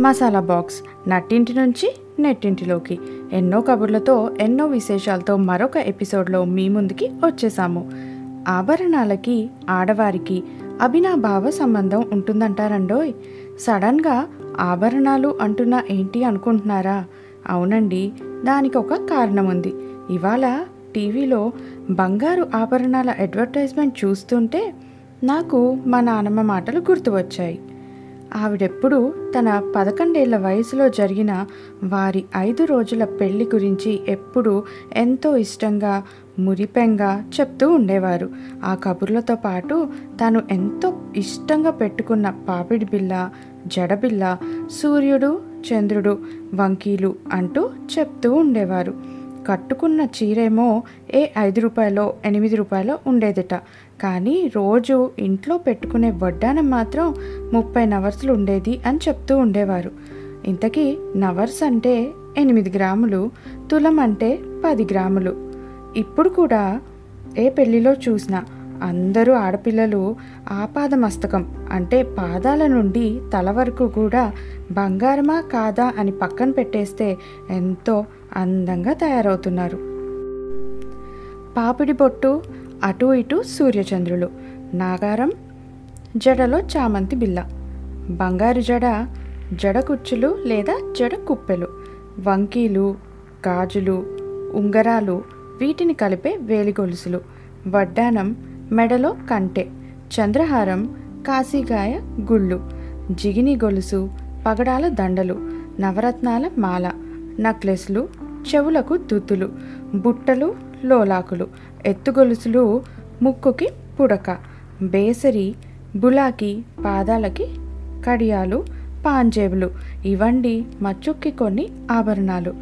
Masala box నట్టింటి నుంచి నెట్టింటిలోకి. ఎన్నో కబుర్లతో ఎన్నో విశేషాలతో మరొక ఎపిసోడ్లో మీ ముందుకి వచ్చేసాము. ఆభరణాలకి ఆడవారికి అభినాభావ సంబంధం ఉంటుందంటారండోయ్. సడన్గా ఆభరణాలు అంటున్నా ఏంటి అనుకుంటున్నారా? అవునండి దానికి ఒక కారణం ఉంది ఇవాళ టీవీలో బంగారు ఆభరణాల అడ్వర్టైజ్మెంట్ చూస్తుంటే నాకు మా నానమ్మ మాటలు గుర్తు వచ్చాయి ఆవిడెప్పుడు తన పదకొండేళ్ళ వయసులో జరిగిన వారి ఐదు రోజుల పెళ్ళి గురించి ఎప్పుడు ఎంతో ఇష్టంగా మురిపెంగా చెప్తూ ఉండేవారు. ఆ కబుర్లతో పాటు తాను ఎంతో ఇష్టంగా పెట్టుకున్న పాపిడి బిల్ల జడబిల్ల సూర్యుడు చంద్రుడు వంకీలు అంటూ చెప్తూ ఉండేవారు. కట్టుకున్న చీరేమో ఏ ఐదు రూపాయలో ఎనిమిది రూపాయలో ఉండేదిట. కానీ రోజు ఇంట్లో పెట్టుకునే వడ్డానం మాత్రం ముప్పై నవర్స్లు ఉండేది అని చెప్తూ ఉండేవారు. ఇంతకీ నవర్స్ అంటే ఎనిమిది గ్రాములు తులం అంటే పది గ్రాములు. ఇప్పుడు కూడా ఏ పెళ్ళిలో చూసినా అందరూ ఆడపిల్లలు ఆపాద మస్తకం అంటే పాదాల నుండి తల వరకు కూడా బంగారమా కాదా అని పక్కన పెట్టేస్తే ఎంతో అందంగా తయారవుతున్నారు. పాపిడి బొట్టు అటు ఇటు సూర్యచంద్రులు నాగారం జడలో చామంతి బిల్ల బంగారు జడ జడ కుచ్చులు లేదా జడ కుప్పెలు వంకీలు గాజులు ఉంగరాలు వీటిని కలిపే వేలి గొలుసులు వడ్డానం మెడలో కంటె చంద్రహారం కాశీగాయ గుళ్ళు జిగిని గొలుసు పగడాల దండలు నవరత్నాల మాల నక్లెస్లు చెవులకు దుద్దులు బుట్టలు లోలాకులు ఎత్తుగొలుసులు ముక్కుకి పుడక బేసరి బులాకి పాదాలకి కడియాలు పాంజేబులు. ఇవండి మచ్చుక్కి కొన్ని ఆభరణాలు.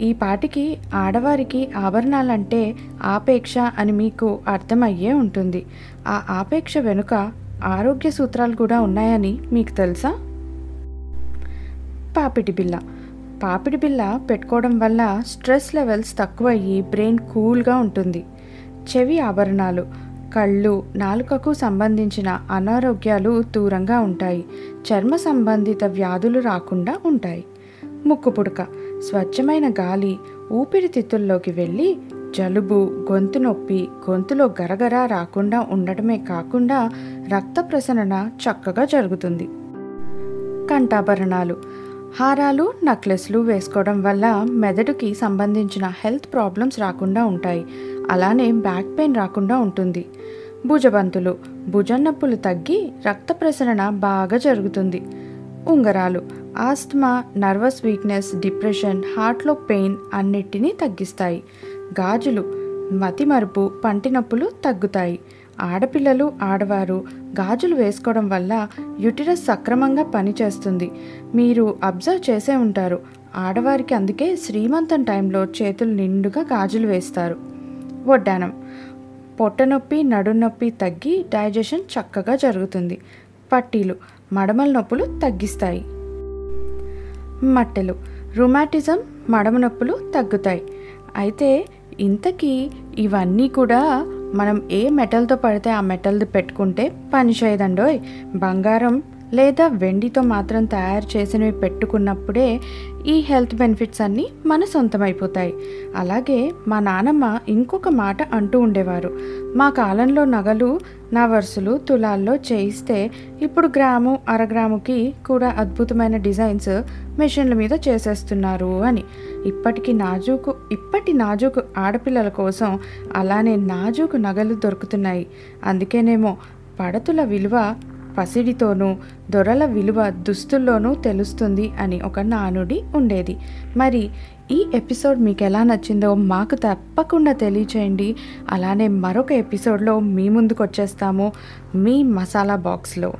ఈ పాటికి ఆడవారికి ఆభరణాలంటే ఆపేక్ష అని మీకు అర్థమయ్యే ఉంటుంది. ఆ ఆపేక్ష వెనుక ఆరోగ్య సూత్రాలు కూడా ఉన్నాయని మీకు తెలుసా? పాపిటి బిళ్ళ పాపిడి బిళ్ళ పెట్టుకోవడం వల్ల స్ట్రెస్ లెవెల్స్ తక్కువయ్యి బ్రెయిన్ కూల్గా ఉంటుంది. చెవి ఆభరణాలు కళ్ళు నాలుకకు సంబంధించిన అనారోగ్యాలు దూరంగా ఉంటాయి. చర్మ సంబంధిత వ్యాధులు రాకుండా ఉంటాయి. ముక్కు పుడక స్వచ్ఛమైన గాలి ఊపిరితిత్తుల్లోకి వెళ్ళి జలుబు గొంతు నొప్పి గొంతులో గరగర రాకుండా ఉండటమే కాకుండా రక్త ప్రసరణ చక్కగా జరుగుతుంది. కంఠాభరణాలు హారాలు నక్లెస్లు వేసుకోవడం వల్ల మెదడుకి సంబంధించిన హెల్త్ ప్రాబ్లమ్స్ రాకుండా ఉంటాయి. అలానే బ్యాక్ పెయిన్ రాకుండా ఉంటుంది. భుజబంతులు భుజం నొప్పులు తగ్గి రక్త ప్రసరణ బాగా జరుగుతుంది. ఉంగరాలు ఆస్తమా నర్వస్ వీక్నెస్ డిప్రెషన్ హార్ట్లో పెయిన్ అన్నిటినీ తగ్గిస్తాయి. గాజులు మతిమరుపు పంటి నొప్పులు తగ్గుతాయి. ఆడపిల్లలు ఆడవారు గాజులు వేసుకోవడం వల్ల యుటిరస్ సక్రమంగా పనిచేస్తుంది. మీరు అబ్జర్వ్ చేసే ఉంటారు. ఆడవారికి అందుకే శ్రీమంతం టైంలో చేతులు నిండుగా గాజులు వేస్తారు. వడ్డానం పొట్టనొప్పి నడునొప్పి తగ్గి డైజెషన్ చక్కగా జరుగుతుంది. పట్టీలు. మడమల నొప్పులు తగ్గిస్తాయి. మట్టెలు. రుమాటిజం మడమ నొప్పులు తగ్గుతాయి. అయితే ఇంతకీ ఇవన్నీ కూడా మనం ఏ మెటల్తో పడితే ఆ మెటల్ది పెట్టుకుంటే పని చేయదండోయ్. బంగారం లేదా వెండితో మాత్రం తయారు చేసినవి పెట్టుకున్నప్పుడే ఈ హెల్త్ బెనిఫిట్స్ అన్నీ మన సొంతమైపోతాయి. అలాగే మా నానమ్మ ఇంకొక మాట అంటూ ఉండేవారు. మా కాలంలో నగలు నా వరుసలు తులాల్లో చేయిస్తే ఇప్పుడు గ్రాము అరగ్రాముకి కూడా అద్భుతమైన డిజైన్స్ మెషిన్ల మీద చేసేస్తున్నారు అని. ఇప్పటికి నాజూకు ఇప్పటి నాజూకు ఆడపిల్లల కోసం అలానే నాజూకు నగలు దొరుకుతున్నాయి. అందుకేనేమో పడతుల విలువ పసిడితోనూ దొరల విలువ దుస్తుల్లోనూ తెలుస్తుంది అని ఒక నానుడి ఉండేది. మరి ఈ ఎపిసోడ్ మీకు ఎలా నచ్చిందో మాకు తప్పకుండా తెలియచేయండి. అలానే మరొక ఎపిసోడ్లో మీ ముందుకు వచ్చేస్తాము మీ మసాలా బాక్స్లో.